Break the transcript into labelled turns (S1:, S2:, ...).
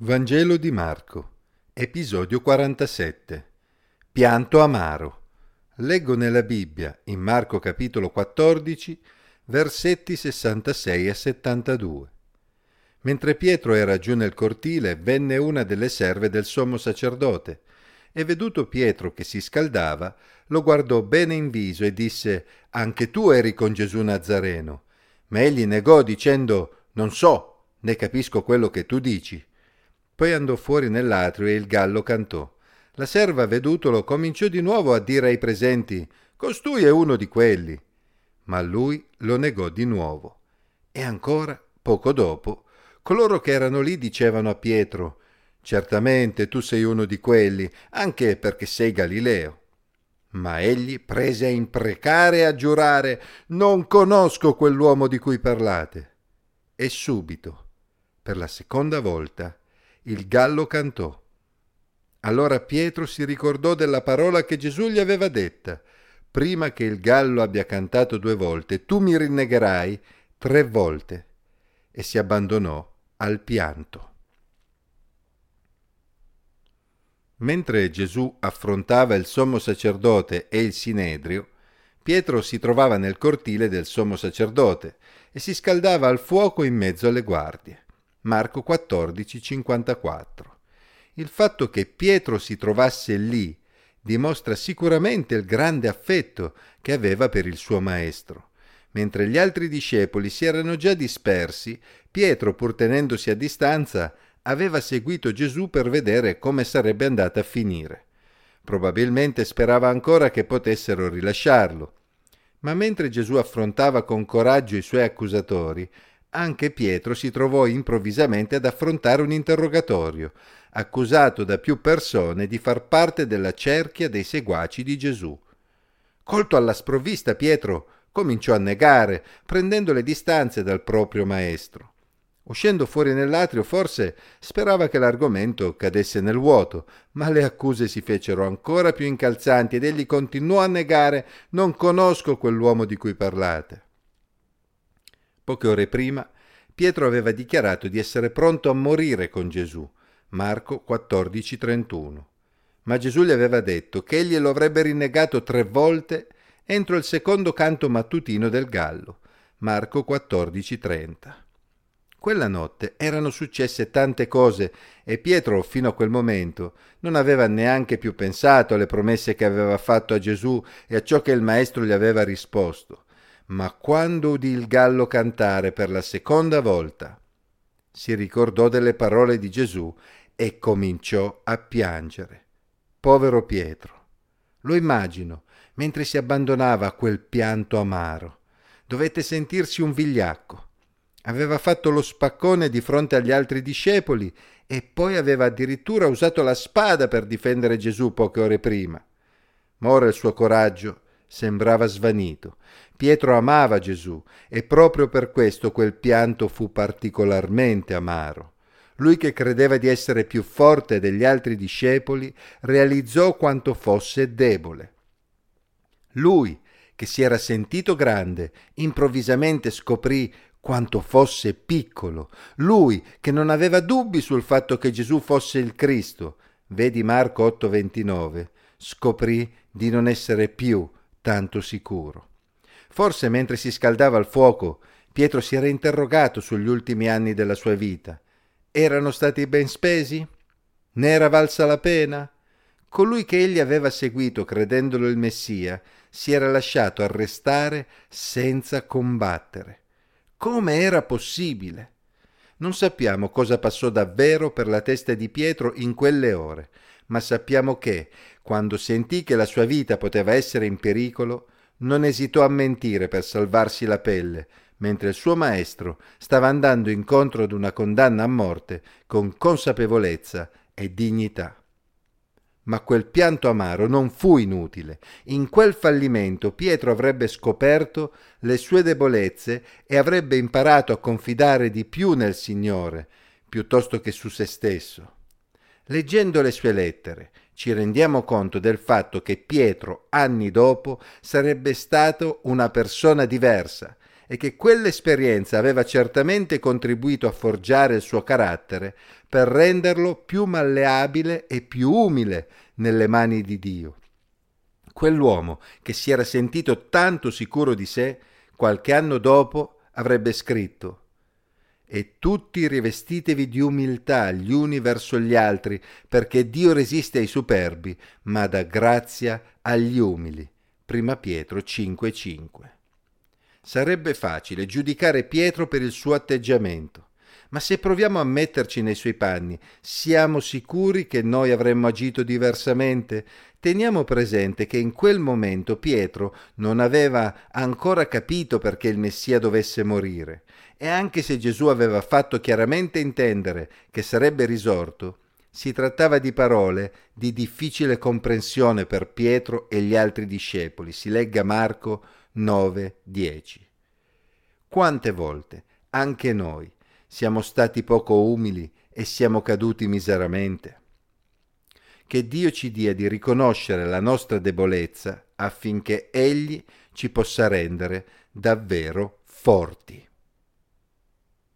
S1: Vangelo di Marco, episodio 47. Pianto amaro. Leggo nella Bibbia, in Marco capitolo 14, versetti 66 a 72. Mentre Pietro era giù nel cortile, venne una delle serve del sommo sacerdote, e veduto Pietro che si scaldava, lo guardò bene in viso e disse Anche tu eri con Gesù Nazareno. Ma egli negò dicendo Non so, né capisco quello che tu dici. Poi andò fuori nell'atrio e il gallo cantò. La serva, vedutolo, cominciò di nuovo a dire ai presenti Costui è uno di quelli. Ma lui lo negò di nuovo. E ancora, poco dopo, coloro che erano lì dicevano a Pietro Certamente tu sei uno di quelli, anche perché sei Galileo. Ma egli prese a imprecare e a giurare Non conosco quell'uomo di cui parlate. E subito, per la seconda volta, il gallo cantò. Allora Pietro si ricordò della parola che Gesù gli aveva detta. Prima che il gallo abbia cantato due volte, tu mi rinnegherai tre volte. E si abbandonò al pianto. Mentre Gesù affrontava il sommo sacerdote e il sinedrio, Pietro si trovava nel cortile del sommo sacerdote e si scaldava al fuoco in mezzo alle guardie. Marco 14, 54. Il fatto che Pietro si trovasse lì dimostra sicuramente il grande affetto che aveva per il suo maestro. Mentre gli altri discepoli si erano già dispersi, Pietro, pur tenendosi a distanza, aveva seguito Gesù per vedere come sarebbe andata a finire. Probabilmente sperava ancora che potessero rilasciarlo. Ma mentre Gesù affrontava con coraggio i suoi accusatori, anche Pietro si trovò improvvisamente ad affrontare un interrogatorio, accusato da più persone di far parte della cerchia dei seguaci di Gesù. Colto alla sprovvista, Pietro cominciò a negare, prendendo le distanze dal proprio maestro. Uscendo fuori nell'atrio, forse sperava che l'argomento cadesse nel vuoto, ma le accuse si fecero ancora più incalzanti ed egli continuò a negare Non conosco quell'uomo di cui parlate. Poche ore prima Pietro aveva dichiarato di essere pronto a morire con Gesù. Marco 14:31. Ma Gesù gli aveva detto che egli lo avrebbe rinnegato tre volte entro il secondo canto mattutino del gallo. Marco 14:30. Quella notte erano successe tante cose e Pietro, fino a quel momento, non aveva neanche più pensato alle promesse che aveva fatto a Gesù e a ciò che il Maestro gli aveva risposto ma quando udì il gallo cantare per la seconda volta, si ricordò delle parole di Gesù e cominciò a piangere. Povero Pietro. Lo immagino mentre si abbandonava a quel pianto amaro. Dovette sentirsi un vigliacco. Aveva fatto lo spaccone di fronte agli altri discepoli e poi aveva addirittura usato la spada per difendere Gesù poche ore prima. Ma ora il suo coraggio sembrava svanito. Pietro amava Gesù e proprio per questo quel pianto fu particolarmente amaro. Lui che credeva di essere più forte degli altri discepoli realizzò quanto fosse debole. Lui, che si era sentito grande, improvvisamente scoprì quanto fosse piccolo. Lui, che non aveva dubbi sul fatto che Gesù fosse il Cristo, vedi Marco 8:29, scoprì di non essere più tanto sicuro. Forse mentre si scaldava al fuoco, Pietro si era interrogato sugli ultimi anni della sua vita. Erano stati ben spesi? Ne era valsa la pena? Colui che egli aveva seguito credendolo il Messia si era lasciato arrestare senza combattere. Come era possibile? Non sappiamo cosa passò davvero per la testa di Pietro in quelle ore, ma sappiamo che, quando sentì che la sua vita poteva essere in pericolo, non esitò a mentire per salvarsi la pelle, mentre il suo maestro stava andando incontro ad una condanna a morte con consapevolezza e dignità. Ma quel pianto amaro non fu inutile. In quel fallimento Pietro avrebbe scoperto le sue debolezze e avrebbe imparato a confidare di più nel Signore, piuttosto che su se stesso. Leggendo le sue lettere ci rendiamo conto del fatto che Pietro, anni dopo, sarebbe stato una persona diversa e che quell'esperienza aveva certamente contribuito a forgiare il suo carattere per renderlo più malleabile e più umile nelle mani di Dio. Quell'uomo che si era sentito tanto sicuro di sé, qualche anno dopo avrebbe scritto e tutti rivestitevi di umiltà gli uni verso gli altri, perché Dio resiste ai superbi, ma dà grazia agli umili. Prima Pietro 5:5. Sarebbe facile giudicare Pietro per il suo atteggiamento, ma se proviamo a metterci nei suoi panni, siamo sicuri che noi avremmo agito diversamente? Teniamo presente che in quel momento Pietro non aveva ancora capito perché il Messia dovesse morire e anche se Gesù aveva fatto chiaramente intendere che sarebbe risorto, si trattava di parole di difficile comprensione per Pietro e gli altri discepoli. Si legga Marco 9:10. Quante volte anche noi siamo stati poco umili e siamo caduti miseramente? Che Dio ci dia di riconoscere la nostra debolezza affinché Egli ci possa rendere davvero forti.